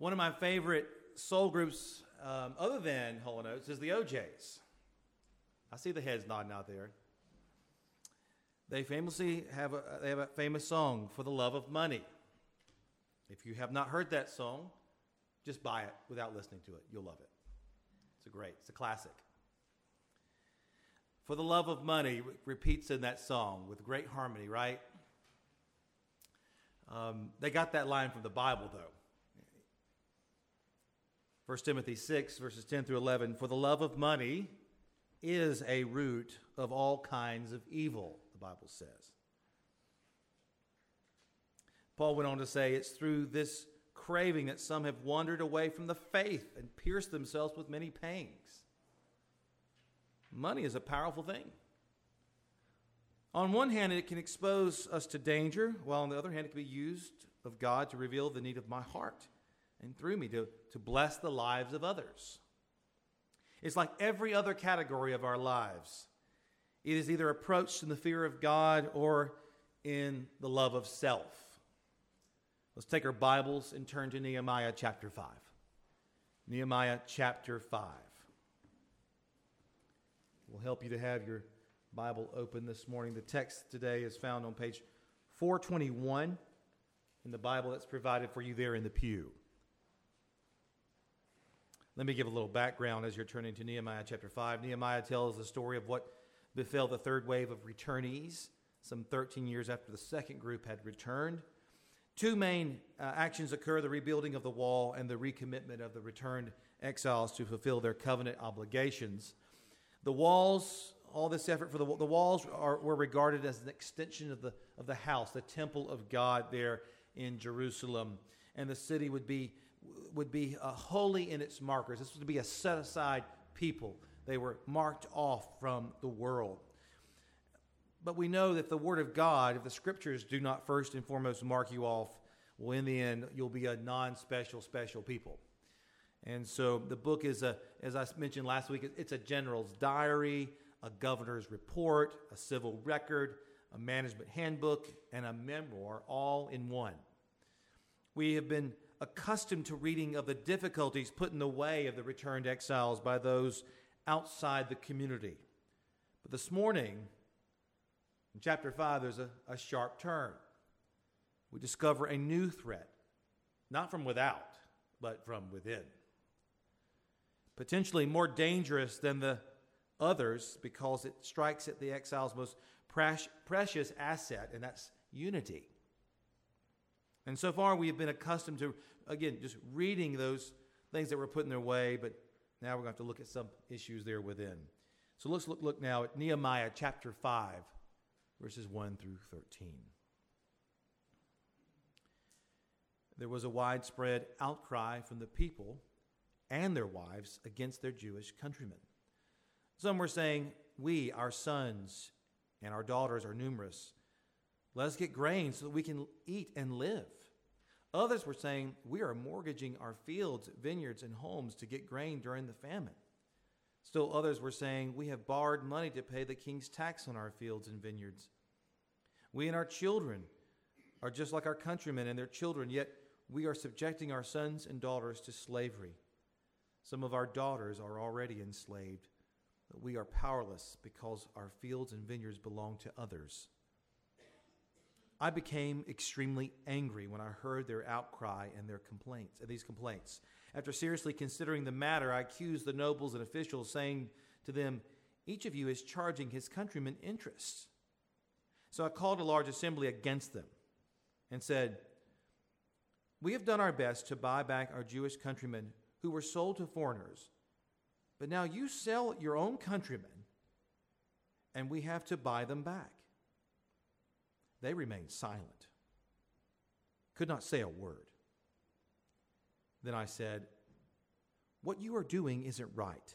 One of my favorite soul groups, um, other than Hall & Oates, is the O'Jays. I see the heads nodding out there. They famously have a, they have a famous song, For the Love of Money. If you have not heard that song, just buy it without listening to it. You'll love it. It's a great, it's a classic. For the love of money repeats in that song with great harmony, right? Um, they got that line from the Bible, though. 1 Timothy 6, verses 10 through 11. For the love of money is a root of all kinds of evil, the Bible says. Paul went on to say, It's through this craving that some have wandered away from the faith and pierced themselves with many pangs. Money is a powerful thing. On one hand, it can expose us to danger, while on the other hand, it can be used of God to reveal the need of my heart and through me to, to bless the lives of others. It's like every other category of our lives. It is either approached in the fear of God or in the love of self. Let's take our Bibles and turn to Nehemiah chapter 5. Nehemiah chapter 5. We'll help you to have your Bible open this morning. The text today is found on page 421 in the Bible that's provided for you there in the pew. Let me give a little background as you're turning to Nehemiah chapter 5. Nehemiah tells the story of what befell the third wave of returnees some 13 years after the second group had returned. Two main uh, actions occur the rebuilding of the wall and the recommitment of the returned exiles to fulfill their covenant obligations. The walls, all this effort for the, the walls are, were regarded as an extension of the, of the house, the temple of God there in Jerusalem. And the city would be would be uh, holy in its markers. This would be a set aside people. They were marked off from the world. But we know that the Word of God, if the Scriptures do not first and foremost mark you off, well, in the end, you'll be a non special, special people. And so the book is, a, as I mentioned last week, it's a general's diary, a governor's report, a civil record, a management handbook, and a memoir all in one. We have been accustomed to reading of the difficulties put in the way of the returned exiles by those outside the community. But this morning, in chapter 5, there's a, a sharp turn. We discover a new threat, not from without, but from within. Potentially more dangerous than the others because it strikes at the exile's most precious asset, and that's unity. And so far, we have been accustomed to, again, just reading those things that were put in their way, but now we're going to have to look at some issues there within. So let's look, look now at Nehemiah chapter 5, verses 1 through 13. There was a widespread outcry from the people and their wives against their Jewish countrymen. Some were saying, We, our sons, and our daughters are numerous. Let us get grain so that we can eat and live. Others were saying, We are mortgaging our fields, vineyards, and homes to get grain during the famine. Still others were saying, We have borrowed money to pay the king's tax on our fields and vineyards. We and our children are just like our countrymen and their children, yet we are subjecting our sons and daughters to slavery. Some of our daughters are already enslaved, but we are powerless because our fields and vineyards belong to others. I became extremely angry when I heard their outcry and their complaints, and these complaints. After seriously considering the matter, I accused the nobles and officials, saying to them, Each of you is charging his countrymen interest. So I called a large assembly against them and said, We have done our best to buy back our Jewish countrymen who were sold to foreigners, but now you sell your own countrymen, and we have to buy them back. They remained silent, could not say a word. Then I said, What you are doing isn't right.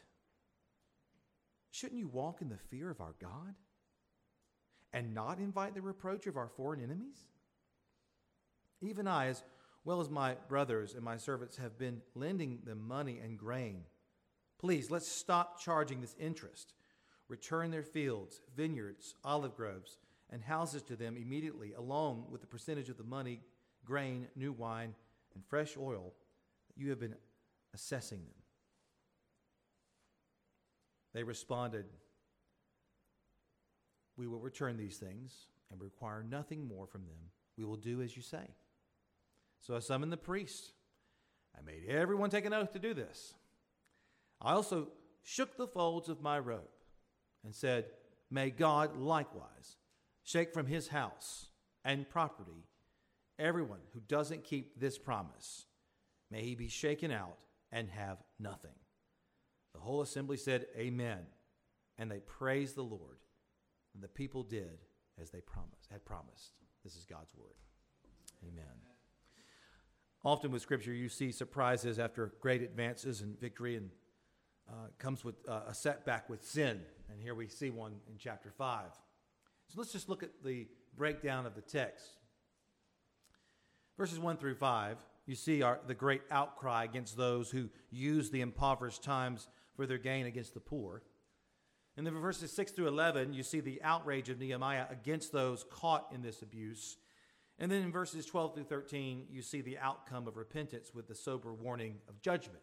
Shouldn't you walk in the fear of our God and not invite the reproach of our foreign enemies? Even I, as well as my brothers and my servants, have been lending them money and grain. Please, let's stop charging this interest. Return their fields, vineyards, olive groves and houses to them immediately, along with the percentage of the money, grain, new wine, and fresh oil that you have been assessing them. They responded, We will return these things and require nothing more from them. We will do as you say. So I summoned the priests. I made everyone take an oath to do this. I also shook the folds of my robe and said, May God likewise shake from his house and property everyone who doesn't keep this promise. May he be shaken out and have nothing. The whole assembly said, Amen. And they praised the Lord. And the people did as they promised, had promised. This is God's word. Amen. Often with Scripture, you see surprises after great advances and victory, and uh, comes with uh, a setback with sin. And here we see one in chapter 5. So let's just look at the breakdown of the text. Verses 1 through 5, you see our, the great outcry against those who use the impoverished times for their gain against the poor. And then verses 6 through 11, you see the outrage of Nehemiah against those caught in this abuse. And then in verses 12 through 13, you see the outcome of repentance with the sober warning of judgment.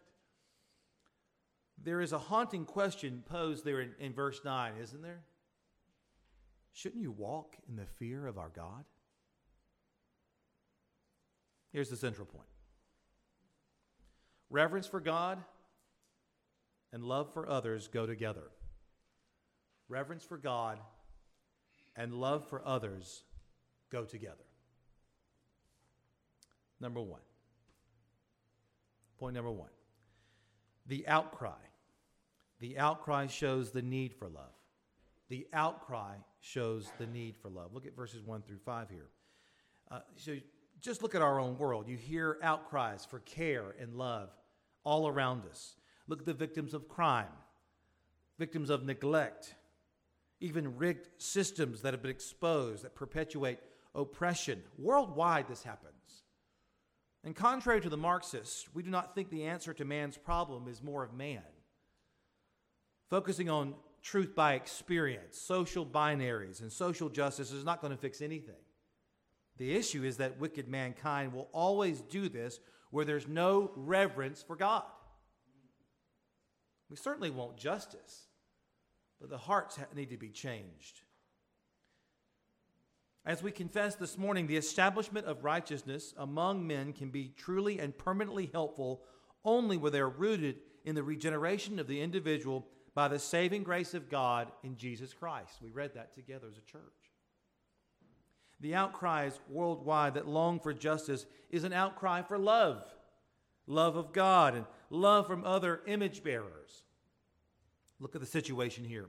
There is a haunting question posed there in, in verse 9, isn't there? Shouldn't you walk in the fear of our God? Here's the central point reverence for God and love for others go together. Reverence for God and love for others go together. Number one. Point number one the outcry. The outcry shows the need for love. The outcry shows the need for love. Look at verses 1 through 5 here. Uh, so just look at our own world. You hear outcries for care and love all around us. Look at the victims of crime, victims of neglect, even rigged systems that have been exposed that perpetuate oppression. Worldwide, this happens. And contrary to the Marxists, we do not think the answer to man's problem is more of man. Focusing on truth by experience, social binaries, and social justice is not going to fix anything. The issue is that wicked mankind will always do this where there's no reverence for God. We certainly want justice, but the hearts need to be changed. As we confess this morning, the establishment of righteousness among men can be truly and permanently helpful only where they are rooted in the regeneration of the individual by the saving grace of God in Jesus Christ. We read that together as a church. The outcries worldwide that long for justice is an outcry for love love of God and love from other image bearers. Look at the situation here.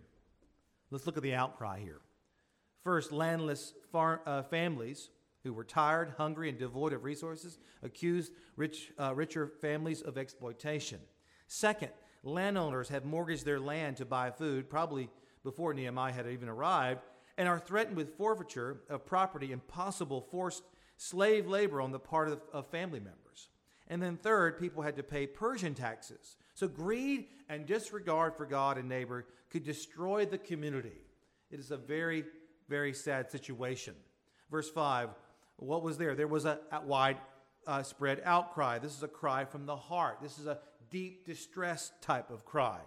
Let's look at the outcry here. First, landless far, uh, families who were tired, hungry, and devoid of resources accused rich, uh, richer families of exploitation. Second, landowners have mortgaged their land to buy food, probably before Nehemiah had even arrived, and are threatened with forfeiture of property and possible forced slave labor on the part of, of family members. And then, third, people had to pay Persian taxes. So, greed and disregard for God and neighbor could destroy the community. It is a very very sad situation. Verse 5 what was there? There was a, a wide uh, spread outcry. This is a cry from the heart. This is a deep distress type of cry.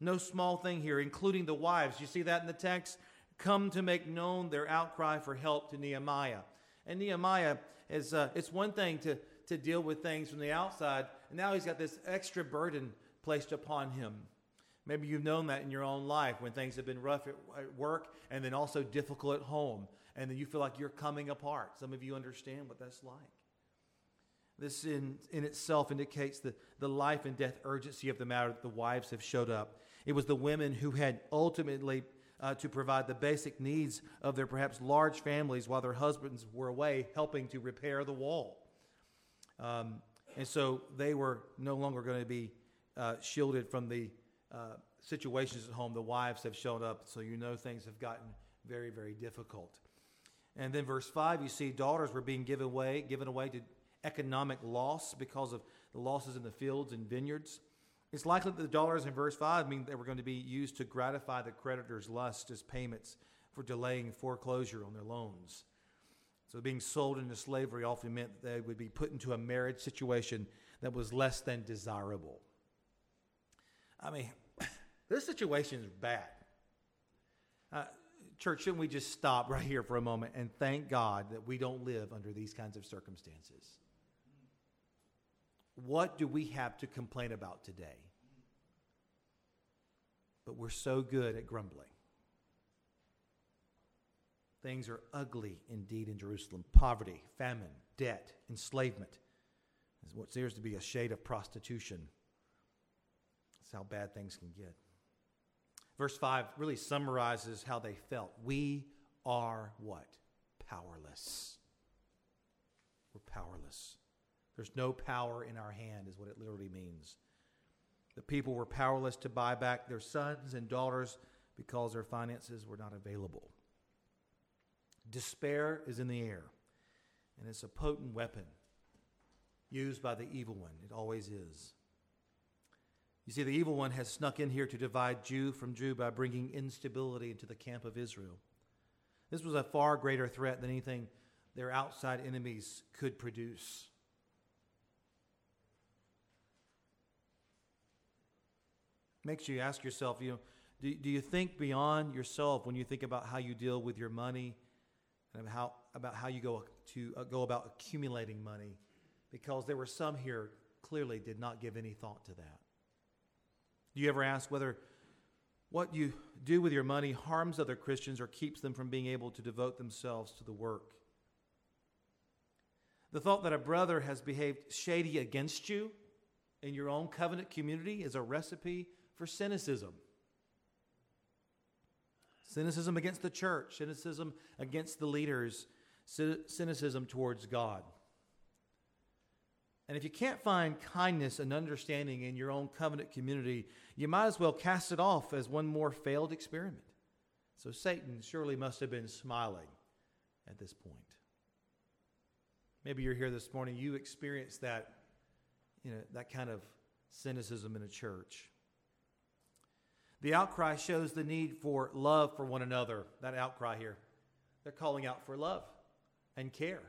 No small thing here, including the wives. You see that in the text? Come to make known their outcry for help to Nehemiah. And Nehemiah is, uh, it's one thing to, to deal with things from the outside, and now he's got this extra burden placed upon him. Maybe you've known that in your own life when things have been rough at work and then also difficult at home, and then you feel like you're coming apart. Some of you understand what that's like. This in, in itself indicates the, the life and death urgency of the matter that the wives have showed up. It was the women who had ultimately uh, to provide the basic needs of their perhaps large families while their husbands were away helping to repair the wall. Um, and so they were no longer going to be uh, shielded from the uh, situations at home, the wives have shown up, so you know things have gotten very, very difficult. And then verse 5, you see daughters were being given away, given away to economic loss because of the losses in the fields and vineyards. It's likely that the dollars in verse 5 mean they were going to be used to gratify the creditor's lust as payments for delaying foreclosure on their loans. So being sold into slavery often meant they would be put into a marriage situation that was less than desirable. I mean, this situation is bad. Uh, church, shouldn't we just stop right here for a moment and thank God that we don't live under these kinds of circumstances? What do we have to complain about today? But we're so good at grumbling. Things are ugly indeed in Jerusalem poverty, famine, debt, enslavement. What seems to be a shade of prostitution. That's how bad things can get. Verse 5 really summarizes how they felt. We are what? Powerless. We're powerless. There's no power in our hand, is what it literally means. The people were powerless to buy back their sons and daughters because their finances were not available. Despair is in the air, and it's a potent weapon used by the evil one. It always is. You see, the evil one has snuck in here to divide Jew from Jew by bringing instability into the camp of Israel. This was a far greater threat than anything their outside enemies could produce. Makes you ask yourself, you know, do, do you think beyond yourself when you think about how you deal with your money and how, about how you go to uh, go about accumulating money? Because there were some here clearly did not give any thought to that. Do you ever ask whether what you do with your money harms other Christians or keeps them from being able to devote themselves to the work? The thought that a brother has behaved shady against you in your own covenant community is a recipe for cynicism. Cynicism against the church, cynicism against the leaders, cynicism towards God. And if you can't find kindness and understanding in your own covenant community, you might as well cast it off as one more failed experiment. So Satan surely must have been smiling at this point. Maybe you're here this morning, you experienced that, you know, that kind of cynicism in a church. The outcry shows the need for love for one another. That outcry here. They're calling out for love and care.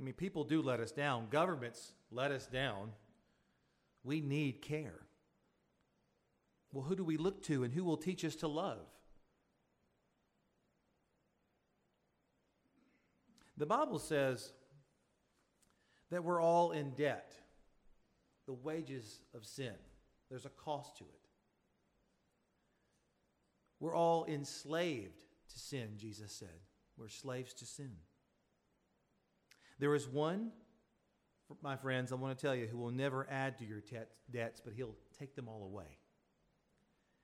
I mean, people do let us down, governments let us down. We need care. Well, who do we look to and who will teach us to love? The Bible says that we're all in debt. The wages of sin, there's a cost to it. We're all enslaved to sin, Jesus said. We're slaves to sin. There is one, my friends, I want to tell you, who will never add to your debts, but he'll take them all away.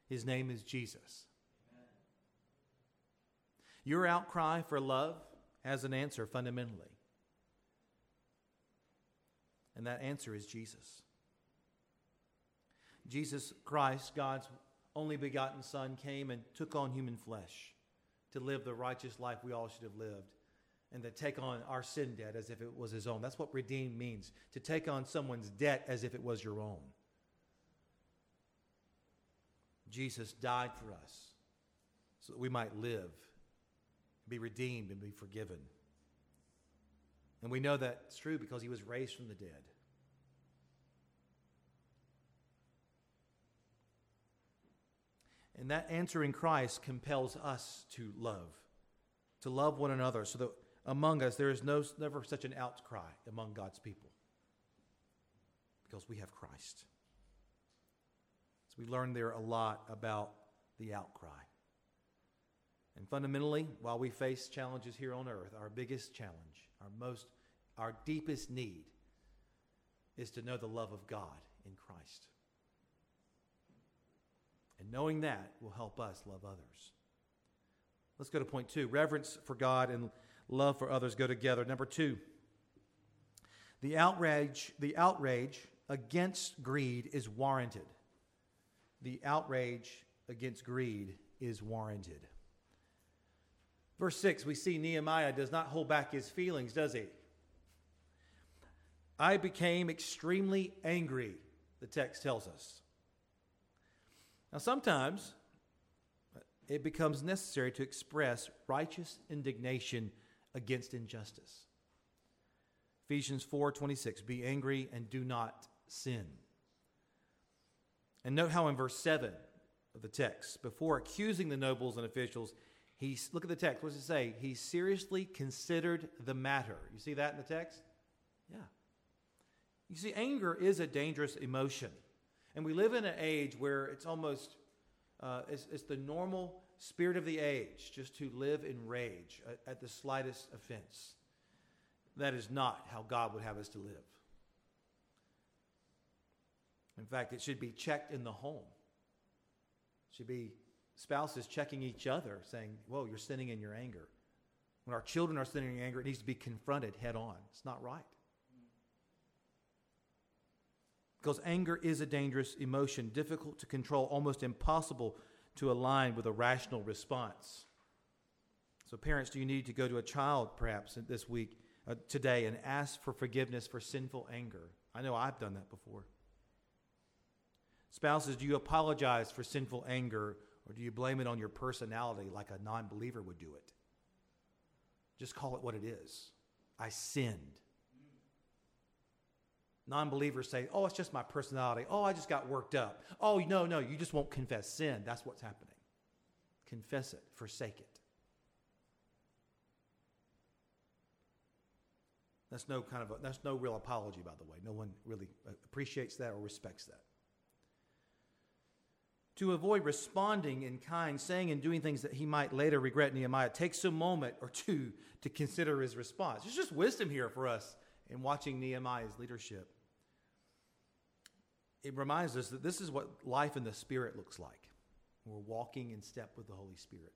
His name is Jesus. Amen. Your outcry for love has an answer fundamentally. And that answer is Jesus. Jesus Christ, God's only begotten Son, came and took on human flesh to live the righteous life we all should have lived and to take on our sin debt as if it was his own. That's what redeem means to take on someone's debt as if it was your own. Jesus died for us so that we might live, be redeemed, and be forgiven. And we know that's true because he was raised from the dead. And that answer in Christ compels us to love, to love one another so that among us, there is no, never such an outcry among God's people because we have Christ. So we learn there a lot about the outcry. And fundamentally, while we face challenges here on earth, our biggest challenge, our most, our deepest need is to know the love of God in Christ. And knowing that will help us love others. Let's go to point two reverence for God and love for others go together. Number two, the outrage, the outrage against greed is warranted. The outrage against greed is warranted. Verse 6, we see Nehemiah does not hold back his feelings, does he? I became extremely angry, the text tells us. Now, sometimes it becomes necessary to express righteous indignation against injustice. Ephesians 4:26, be angry and do not sin. And note how in verse 7 of the text, before accusing the nobles and officials, he look at the text. What does it say? He seriously considered the matter. You see that in the text? Yeah. You see, anger is a dangerous emotion. And we live in an age where it's almost uh, it's, it's, the normal spirit of the age just to live in rage at, at the slightest offense. That is not how God would have us to live. In fact, it should be checked in the home. It should be spouses checking each other, saying, Whoa, you're sinning in your anger. When our children are sinning in anger, it needs to be confronted head on. It's not right. Because anger is a dangerous emotion, difficult to control, almost impossible to align with a rational response. So, parents, do you need to go to a child perhaps this week, uh, today, and ask for forgiveness for sinful anger? I know I've done that before. Spouses, do you apologize for sinful anger, or do you blame it on your personality like a non believer would do it? Just call it what it is. I sinned. Non believers say, oh, it's just my personality. Oh, I just got worked up. Oh, no, no, you just won't confess sin. That's what's happening. Confess it, forsake it. That's no kind of a, that's no real apology, by the way. No one really appreciates that or respects that. To avoid responding in kind, saying and doing things that he might later regret, Nehemiah takes a moment or two to consider his response. There's just wisdom here for us in watching Nehemiah's leadership it reminds us that this is what life in the Spirit looks like. We're walking in step with the Holy Spirit.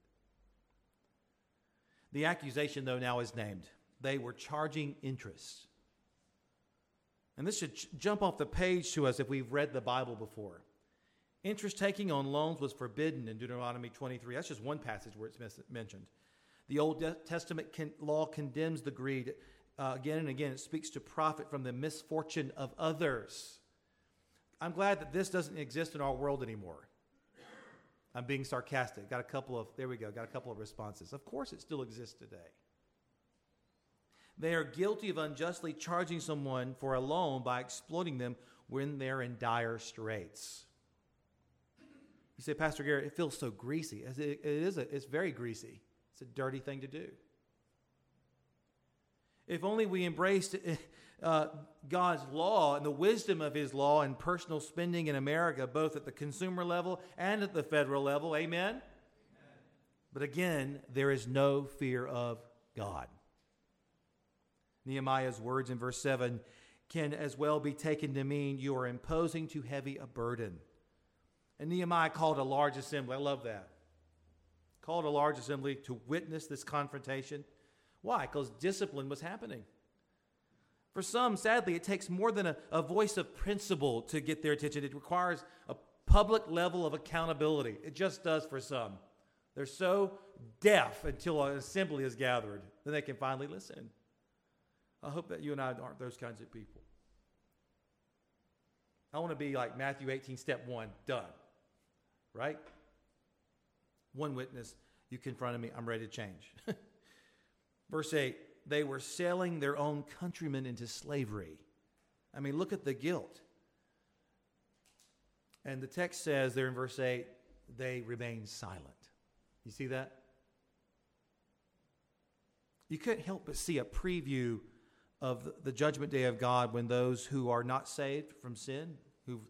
The accusation, though, now is named. They were charging interest. And this should ch- jump off the page to us if we've read the Bible before. Interest taking on loans was forbidden in Deuteronomy 23. That's just one passage where it's mis- mentioned. The Old De- Testament con- law condemns the greed. Uh, again and again, it speaks to profit from the misfortune of others. I'm glad that this doesn't exist in our world anymore. I'm being sarcastic. Got a couple of, there we go, got a couple of responses. Of course, it still exists today. They are guilty of unjustly charging someone for a loan by exploiting them when they're in dire straits. You say, Pastor Garrett, it feels so greasy. It is, a, it's very greasy. It's a dirty thing to do. If only we embraced uh, God's law and the wisdom of His law and personal spending in America, both at the consumer level and at the federal level. Amen? Amen. But again, there is no fear of God. Nehemiah's words in verse 7 can as well be taken to mean you are imposing too heavy a burden. And Nehemiah called a large assembly. I love that. Called a large assembly to witness this confrontation. Why? Because discipline was happening. For some, sadly, it takes more than a, a voice of principle to get their attention. It requires a public level of accountability. It just does for some. They're so deaf until an assembly is gathered, then they can finally listen. I hope that you and I aren't those kinds of people. I want to be like Matthew 18, step one, done. Right? One witness, you confronted me, I'm ready to change. Verse 8 they were selling their own countrymen into slavery. I mean, look at the guilt. And the text says there in verse 8, they remained silent. You see that? You couldn't help but see a preview of the judgment day of God when those who are not saved from sin, who've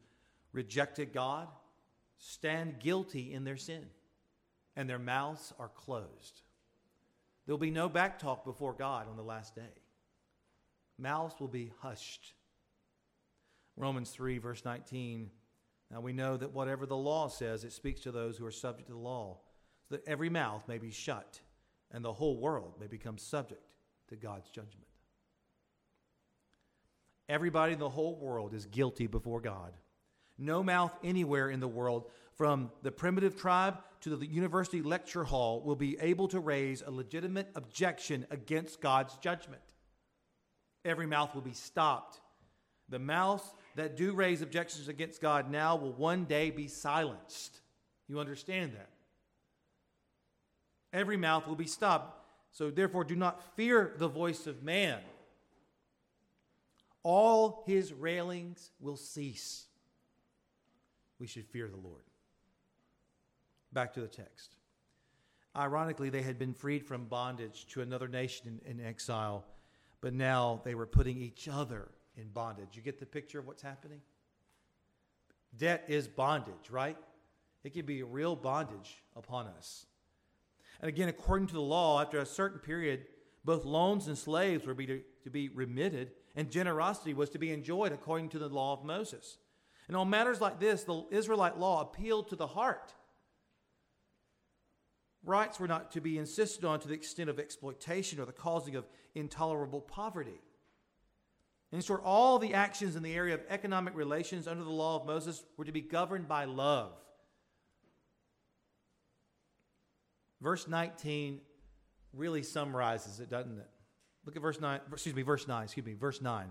rejected God, stand guilty in their sin, and their mouths are closed. There'll be no backtalk before God on the last day. Mouths will be hushed. Romans 3, verse 19. Now we know that whatever the law says, it speaks to those who are subject to the law, so that every mouth may be shut and the whole world may become subject to God's judgment. Everybody in the whole world is guilty before God. No mouth anywhere in the world from the primitive tribe to the university lecture hall will be able to raise a legitimate objection against God's judgment. Every mouth will be stopped. The mouths that do raise objections against God now will one day be silenced. You understand that? Every mouth will be stopped. So, therefore, do not fear the voice of man. all his railings will cease. We should fear the Lord. Back to the text. Ironically, they had been freed from bondage to another nation in, in exile, but now they were putting each other in bondage. You get the picture of what's happening? Debt is bondage, right? It can be a real bondage upon us. And again, according to the law, after a certain period, both loans and slaves were be to, to be remitted, and generosity was to be enjoyed according to the law of Moses. And on matters like this, the Israelite law appealed to the heart. Rights were not to be insisted on to the extent of exploitation or the causing of intolerable poverty. In short, all the actions in the area of economic relations under the law of Moses were to be governed by love. Verse 19 really summarizes it, doesn't it? Look at verse 9, excuse me, verse 9, excuse me, verse 9,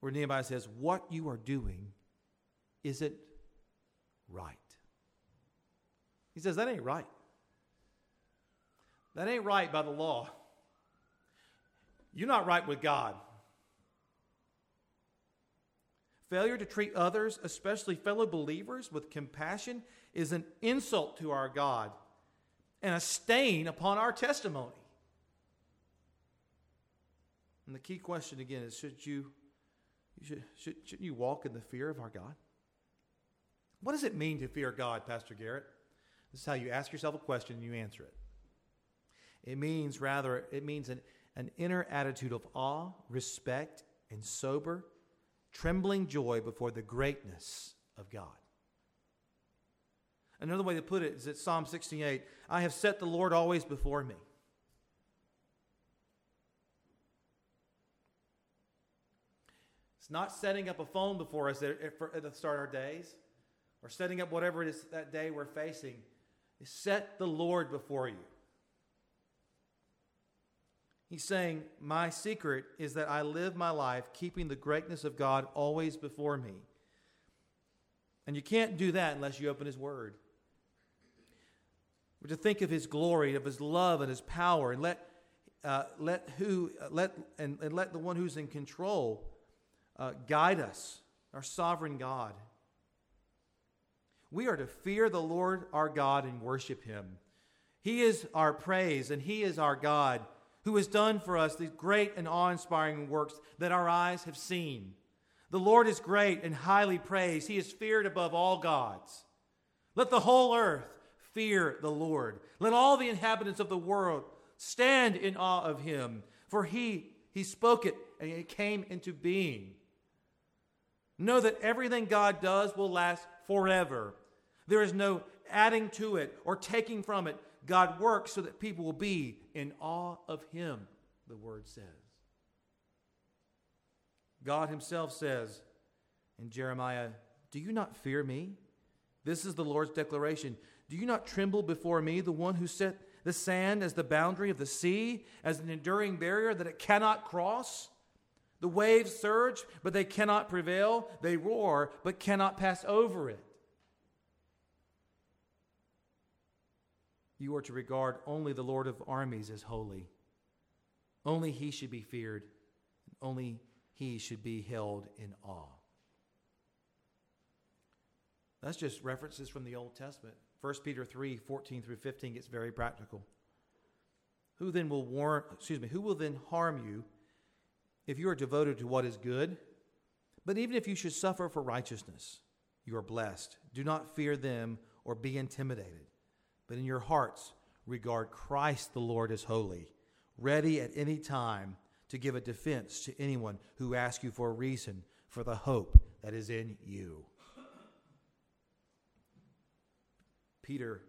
where Nehemiah says, What you are doing isn't right. He says, That ain't right. That ain't right by the law. You're not right with God. Failure to treat others, especially fellow believers, with compassion is an insult to our God and a stain upon our testimony. And the key question again is should you, should, should, shouldn't you walk in the fear of our God? What does it mean to fear God, Pastor Garrett? This is how you ask yourself a question and you answer it. It means rather, it means an, an inner attitude of awe, respect, and sober, trembling joy before the greatness of God. Another way to put it is that Psalm 68 I have set the Lord always before me. It's not setting up a phone before us at, the start of our days or setting up whatever it is that day we're facing. Set the Lord before you. He's saying, My secret is that I live my life keeping the greatness of God always before me. And you can't do that unless you open His Word. We're to think of His glory, of His love and His power, and let, uh, let, who, uh, let, and, and let the one who's in control uh, guide us, our sovereign God. We are to fear the Lord our God and worship Him. He is our praise, and He is our God who has done for us these great and awe inspiring works that our eyes have seen. The Lord is great and highly praised. He is feared above all gods. Let the whole earth fear the Lord. Let all the inhabitants of the world stand in awe of him, for he, he spoke it and it came into being. Know that everything God does will last forever. There is no adding to it or taking from it. God works so that people will be in awe of him, the word says. God himself says in Jeremiah, Do you not fear me? This is the Lord's declaration. Do you not tremble before me, the one who set the sand as the boundary of the sea, as an enduring barrier that it cannot cross? The waves surge, but they cannot prevail. They roar, but cannot pass over it. You are to regard only the Lord of armies as holy. Only he should be feared, only he should be held in awe. That's just references from the Old Testament. 1 Peter 3 14 through 15 gets very practical. Who then will warn, excuse me, who will then harm you if you are devoted to what is good? But even if you should suffer for righteousness, you are blessed. Do not fear them or be intimidated but in your hearts regard Christ the Lord as holy, ready at any time to give a defense to anyone who asks you for a reason for the hope that is in you. Peter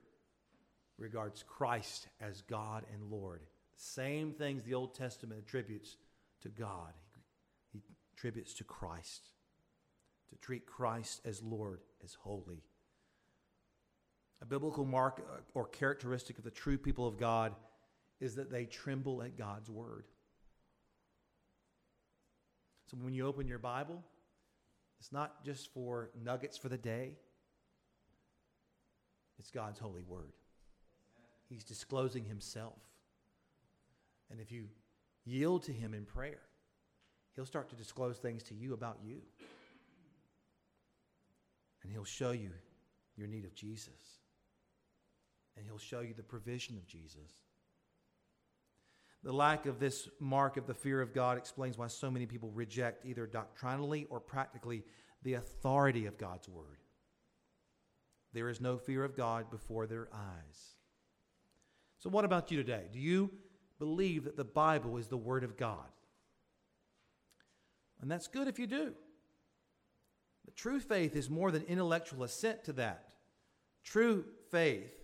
regards Christ as God and Lord. Same things the Old Testament attributes to God, he attributes to Christ. To treat Christ as Lord, as holy. A biblical mark uh, or characteristic of the true people of God is that they tremble at God's word. So when you open your Bible, it's not just for nuggets for the day, it's God's holy word. He's disclosing himself. And if you yield to him in prayer, He'll start to disclose things to you about you. And He'll show you your need of Jesus. And He'll show you the provision of Jesus. The lack of this mark of the fear of God explains why so many people reject either doctrinally or practically the authority of God's Word. There is no fear of God before their eyes. So, what about you today? Do you believe that the Bible is the Word of God? And that's good if you do. But true faith is more than intellectual assent to that. True faith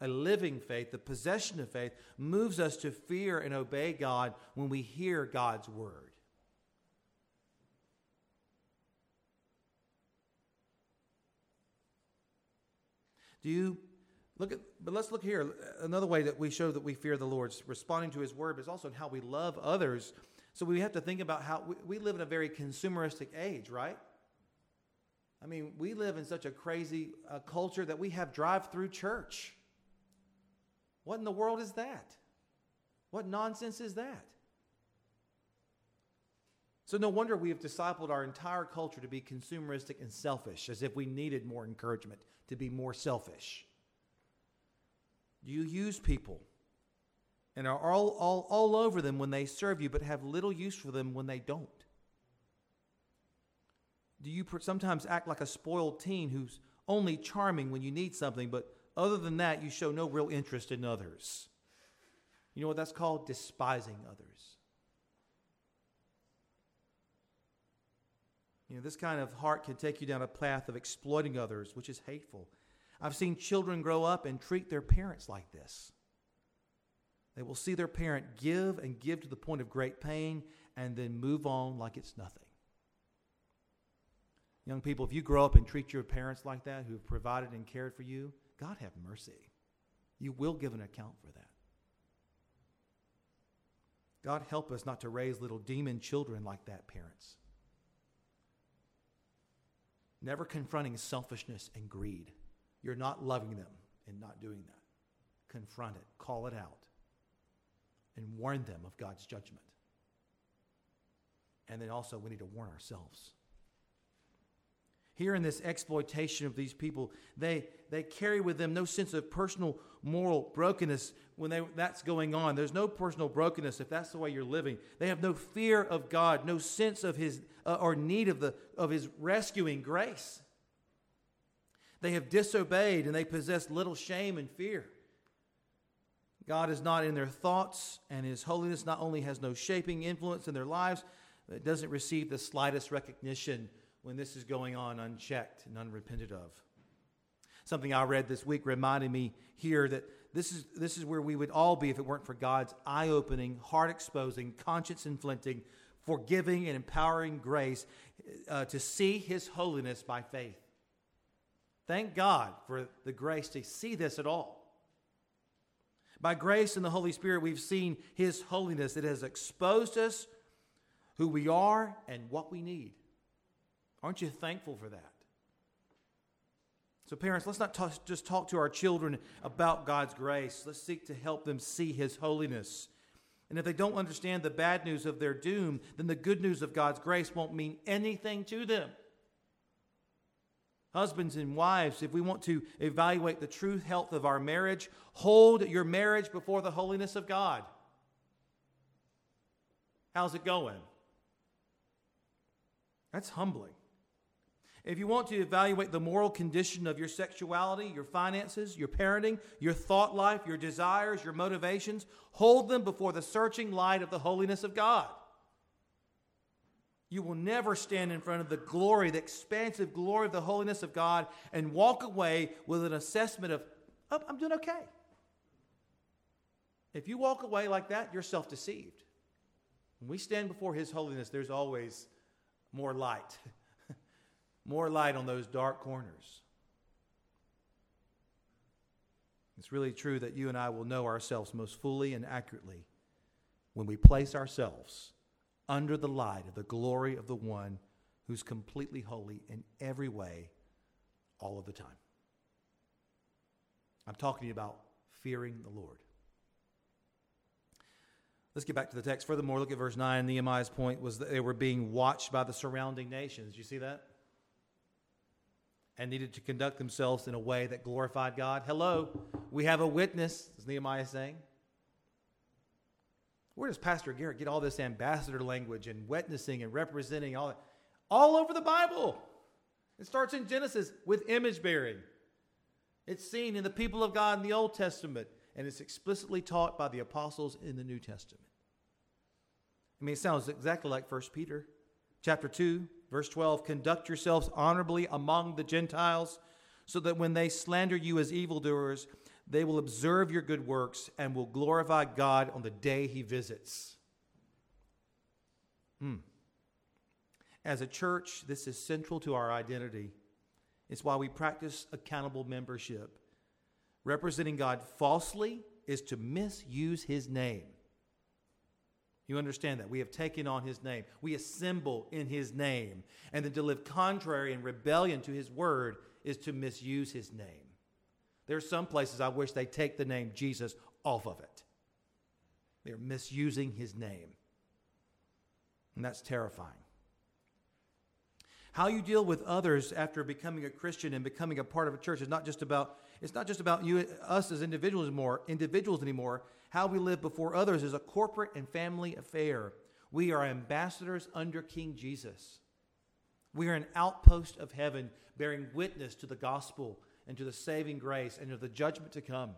a living faith, the possession of faith, moves us to fear and obey God when we hear God's word. Do you look at, but let's look here. Another way that we show that we fear the Lord's responding to his word is also in how we love others. So we have to think about how we, we live in a very consumeristic age, right? I mean, we live in such a crazy uh, culture that we have drive through church. What in the world is that? What nonsense is that? So, no wonder we have discipled our entire culture to be consumeristic and selfish, as if we needed more encouragement to be more selfish. Do you use people and are all, all, all over them when they serve you, but have little use for them when they don't. Do you sometimes act like a spoiled teen who's only charming when you need something, but other than that, you show no real interest in others. You know what that's called? Despising others. You know, this kind of heart can take you down a path of exploiting others, which is hateful. I've seen children grow up and treat their parents like this. They will see their parent give and give to the point of great pain and then move on like it's nothing. Young people, if you grow up and treat your parents like that, who have provided and cared for you, God have mercy. You will give an account for that. God help us not to raise little demon children like that, parents. Never confronting selfishness and greed. You're not loving them and not doing that. Confront it, call it out, and warn them of God's judgment. And then also, we need to warn ourselves. Here in this exploitation of these people, they, they carry with them no sense of personal moral brokenness when they, that's going on. There's no personal brokenness if that's the way you're living. They have no fear of God, no sense of His uh, or need of, the, of His rescuing grace. They have disobeyed and they possess little shame and fear. God is not in their thoughts, and His holiness not only has no shaping influence in their lives, but it doesn't receive the slightest recognition when this is going on unchecked and unrepented of. Something I read this week reminded me here that this is, this is where we would all be if it weren't for God's eye opening, heart exposing, conscience inflicting, forgiving, and empowering grace uh, to see His holiness by faith. Thank God for the grace to see this at all. By grace and the Holy Spirit, we've seen His holiness. It has exposed us who we are and what we need. Aren't you thankful for that? So, parents, let's not just talk to our children about God's grace. Let's seek to help them see His holiness. And if they don't understand the bad news of their doom, then the good news of God's grace won't mean anything to them. Husbands and wives, if we want to evaluate the true health of our marriage, hold your marriage before the holiness of God. How's it going? That's humbling. If you want to evaluate the moral condition of your sexuality, your finances, your parenting, your thought life, your desires, your motivations, hold them before the searching light of the holiness of God. You will never stand in front of the glory, the expansive glory of the holiness of God, and walk away with an assessment of, oh, I'm doing okay. If you walk away like that, you're self deceived. When we stand before His holiness, there's always more light. more light on those dark corners. It's really true that you and I will know ourselves most fully and accurately when we place ourselves under the light of the glory of the one who's completely holy in every way, all of the time. I'm talking to you about fearing the Lord. Let's get back to the text. Furthermore, look at verse 9. Nehemiah's point was that they were being watched by the surrounding nations. You see that? And needed to conduct themselves in a way that glorified God. Hello, we have a witness, is Nehemiah saying. Where does Pastor Garrett get all this ambassador language and witnessing and representing all that? All over the Bible. It starts in Genesis with image bearing. It's seen in the people of God in the Old Testament, and it's explicitly taught by the apostles in the New Testament. I mean, it sounds exactly like 1 Peter chapter 2, verse 12. Conduct yourselves honorably among the Gentiles, so that when they slander you as evildoers, they will observe your good works and will glorify God on the day he visits. Hmm. As a church, this is central to our identity. It's why we practice accountable membership. Representing God falsely is to misuse his name. You understand that? We have taken on his name. We assemble in his name. And then to live contrary and rebellion to his word is to misuse his name. There are some places I wish they take the name Jesus off of it. They're misusing his name. And that's terrifying. How you deal with others after becoming a Christian and becoming a part of a church is not just about it's not just about you us as individuals anymore, individuals anymore. How we live before others is a corporate and family affair. We are ambassadors under King Jesus. We are an outpost of heaven bearing witness to the gospel and to the saving grace and to the judgment to come.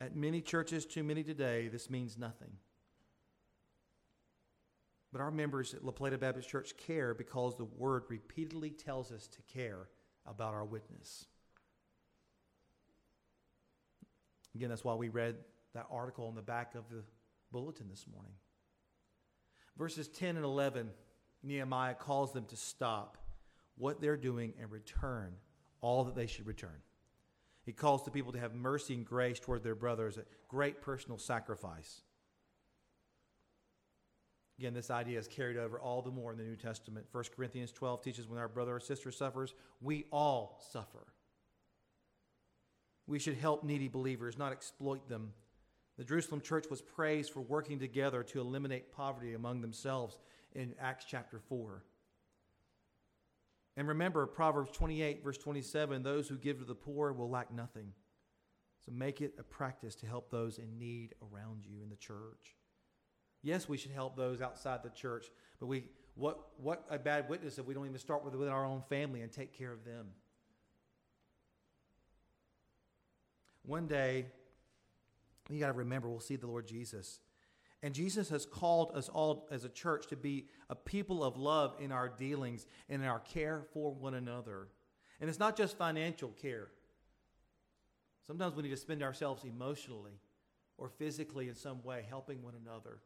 At many churches, too many today, this means nothing. But our members at La Plata Baptist Church care because the word repeatedly tells us to care about our witness. Again, that's why we read that article on the back of the bulletin this morning. Verses 10 and 11, Nehemiah calls them to stop what they're doing and return all that they should return. He calls the people to have mercy and grace toward their brothers, a great personal sacrifice. Again, this idea is carried over all the more in the New Testament. 1 Corinthians 12 teaches when our brother or sister suffers, we all suffer. We should help needy believers, not exploit them. The Jerusalem church was praised for working together to eliminate poverty among themselves in Acts chapter 4. And remember Proverbs 28, verse 27 those who give to the poor will lack nothing. So make it a practice to help those in need around you in the church. Yes, we should help those outside the church, but we what what a bad witness if we don't even start with within our own family and take care of them. One day, you got to remember, we'll see the Lord Jesus. And Jesus has called us all as a church to be a people of love in our dealings and in our care for one another. And it's not just financial care. Sometimes we need to spend ourselves emotionally or physically in some way helping one another.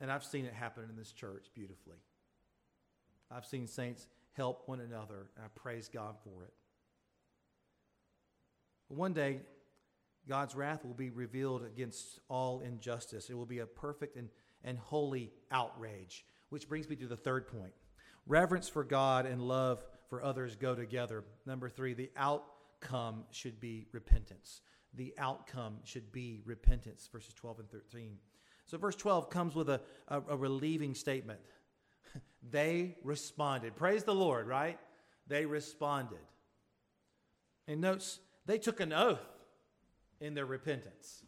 And I've seen it happen in this church beautifully. I've seen saints help one another, and I praise God for it. One day, God's wrath will be revealed against all injustice. It will be a perfect and, and holy outrage, which brings me to the third point. Reverence for God and love for others go together. Number three, the outcome should be repentance. The outcome should be repentance, verses 12 and 13. So, verse 12 comes with a, a, a relieving statement. they responded. Praise the Lord, right? They responded. And notes, they took an oath in their repentance.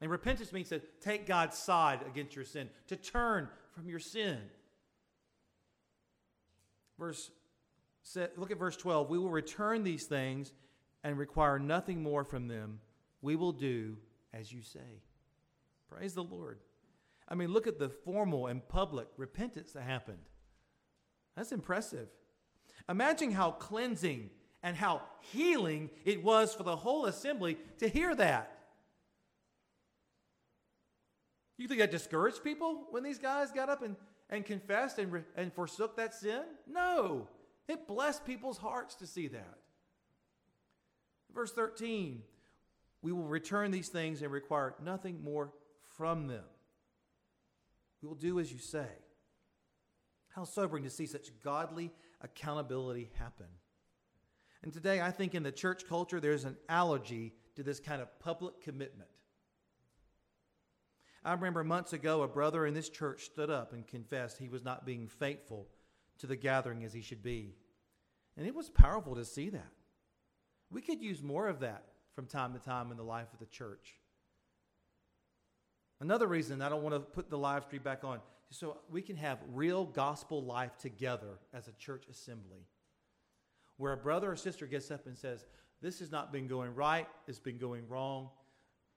And repentance means to take God's side against your sin, to turn from your sin. Verse look at verse 12. We will return these things and require nothing more from them. We will do as you say. Praise the Lord. I mean, look at the formal and public repentance that happened. That's impressive. Imagine how cleansing and how healing it was for the whole assembly to hear that. You think that discouraged people when these guys got up and, and confessed and, and forsook that sin? No. It blessed people's hearts to see that. Verse 13 We will return these things and require nothing more from them. We will do as you say. How sobering to see such godly accountability happen. And today, I think in the church culture, there's an allergy to this kind of public commitment. I remember months ago, a brother in this church stood up and confessed he was not being faithful to the gathering as he should be. And it was powerful to see that. We could use more of that from time to time in the life of the church. Another reason I don't want to put the live stream back on, so we can have real gospel life together as a church assembly. Where a brother or sister gets up and says, This has not been going right, it's been going wrong.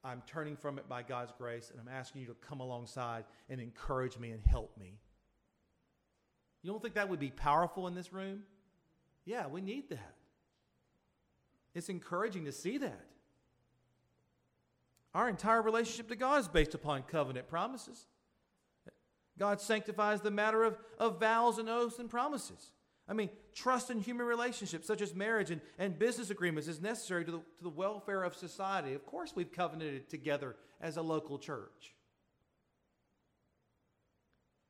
I'm turning from it by God's grace, and I'm asking you to come alongside and encourage me and help me. You don't think that would be powerful in this room? Yeah, we need that. It's encouraging to see that. Our entire relationship to God is based upon covenant promises. God sanctifies the matter of, of vows and oaths and promises. I mean, trust in human relationships, such as marriage and, and business agreements, is necessary to the, to the welfare of society. Of course, we've covenanted together as a local church.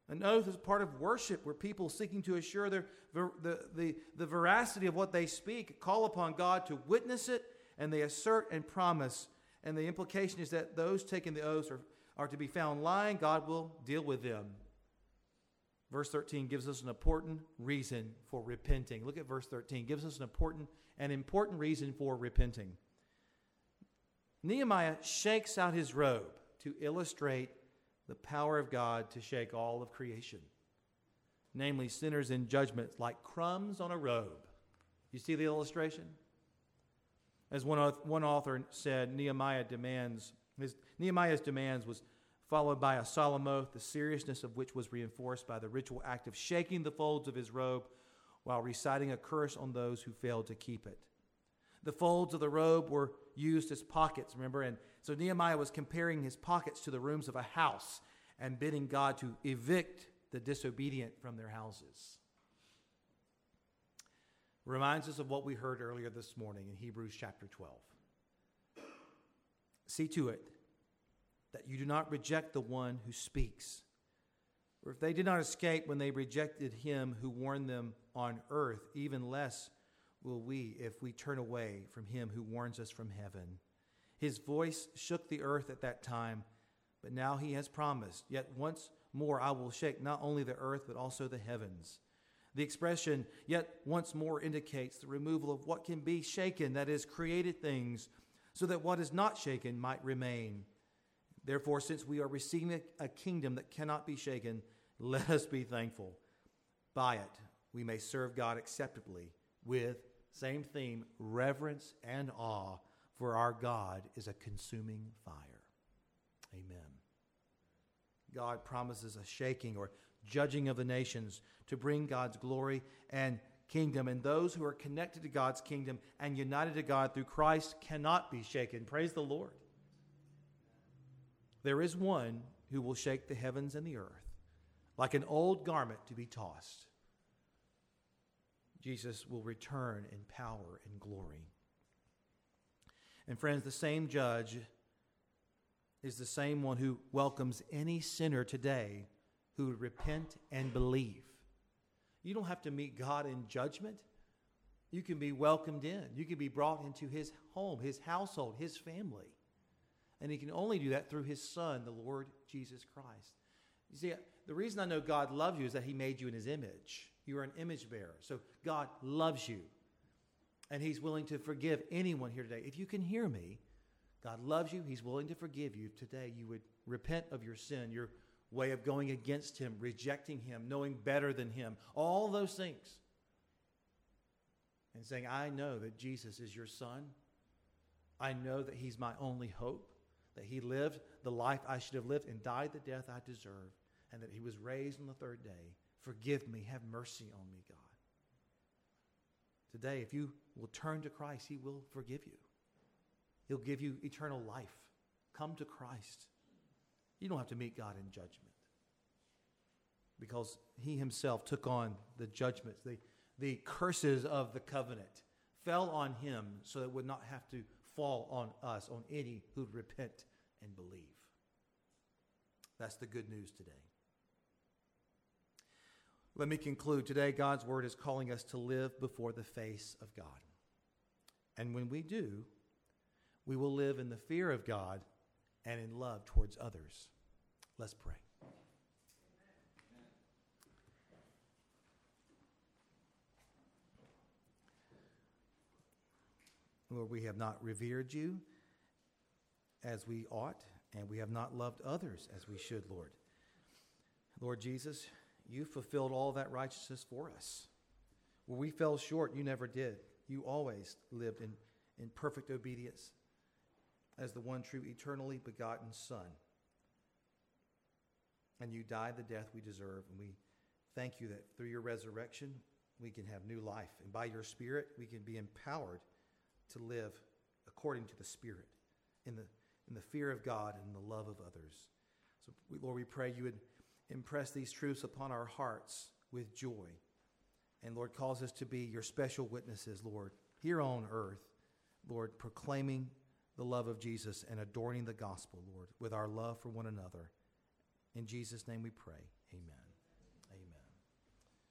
An oath is part of worship where people seeking to assure their, the, the, the veracity of what they speak call upon God to witness it, and they assert and promise. And the implication is that those taking the oaths are, are to be found lying, God will deal with them. Verse 13 gives us an important reason for repenting. Look at verse 13. Gives us an important an important reason for repenting. Nehemiah shakes out his robe to illustrate the power of God to shake all of creation, namely sinners in judgment like crumbs on a robe. You see the illustration? As one, one author said, Nehemiah demands his, Nehemiah's demands was followed by a solemn oath, the seriousness of which was reinforced by the ritual act of shaking the folds of his robe while reciting a curse on those who failed to keep it. The folds of the robe were used as pockets, remember? And so Nehemiah was comparing his pockets to the rooms of a house and bidding God to evict the disobedient from their houses. Reminds us of what we heard earlier this morning in Hebrews chapter 12. See to it that you do not reject the one who speaks. For if they did not escape when they rejected him who warned them on earth, even less will we if we turn away from him who warns us from heaven. His voice shook the earth at that time, but now he has promised, Yet once more I will shake not only the earth, but also the heavens. The expression, yet once more, indicates the removal of what can be shaken, that is, created things, so that what is not shaken might remain. Therefore, since we are receiving a kingdom that cannot be shaken, let us be thankful. By it, we may serve God acceptably with, same theme, reverence and awe, for our God is a consuming fire. Amen. God promises a shaking or judging of the nations to bring God's glory and kingdom. And those who are connected to God's kingdom and united to God through Christ cannot be shaken. Praise the Lord. There is one who will shake the heavens and the earth like an old garment to be tossed. Jesus will return in power and glory. And friends, the same judge is the same one who welcomes any sinner today who would repent and believe. You don't have to meet God in judgment. You can be welcomed in. You can be brought into his home, his household, his family. And he can only do that through his Son, the Lord Jesus Christ. You see, the reason I know God loves you is that he made you in his image. You are an image bearer. So God loves you. And he's willing to forgive anyone here today. If you can hear me, God loves you. He's willing to forgive you. Today, you would repent of your sin, your way of going against him, rejecting him, knowing better than him, all those things. And saying, I know that Jesus is your son. I know that he's my only hope that he lived the life I should have lived and died the death I deserve, and that he was raised on the third day. Forgive me, have mercy on me, God. Today, if you will turn to Christ, he will forgive you. He'll give you eternal life. Come to Christ. You don't have to meet God in judgment because he himself took on the judgments, the, the curses of the covenant, fell on him so that would not have to fall on us, on any who'd repent and believe. That's the good news today. Let me conclude. Today, God's word is calling us to live before the face of God. And when we do, we will live in the fear of God and in love towards others. Let's pray. Lord, we have not revered you as we ought, and we have not loved others as we should, Lord. Lord Jesus, you fulfilled all that righteousness for us. Where we fell short, you never did. You always lived in, in perfect obedience as the one true, eternally begotten Son. And you died the death we deserve. And we thank you that through your resurrection, we can have new life. And by your Spirit, we can be empowered to live according to the Spirit in the, in the fear of God and the love of others. So, we, Lord, we pray you would impress these truths upon our hearts with joy. And Lord, cause us to be your special witnesses, Lord, here on earth, Lord, proclaiming the love of Jesus and adorning the gospel, Lord, with our love for one another. In Jesus' name we pray. Amen.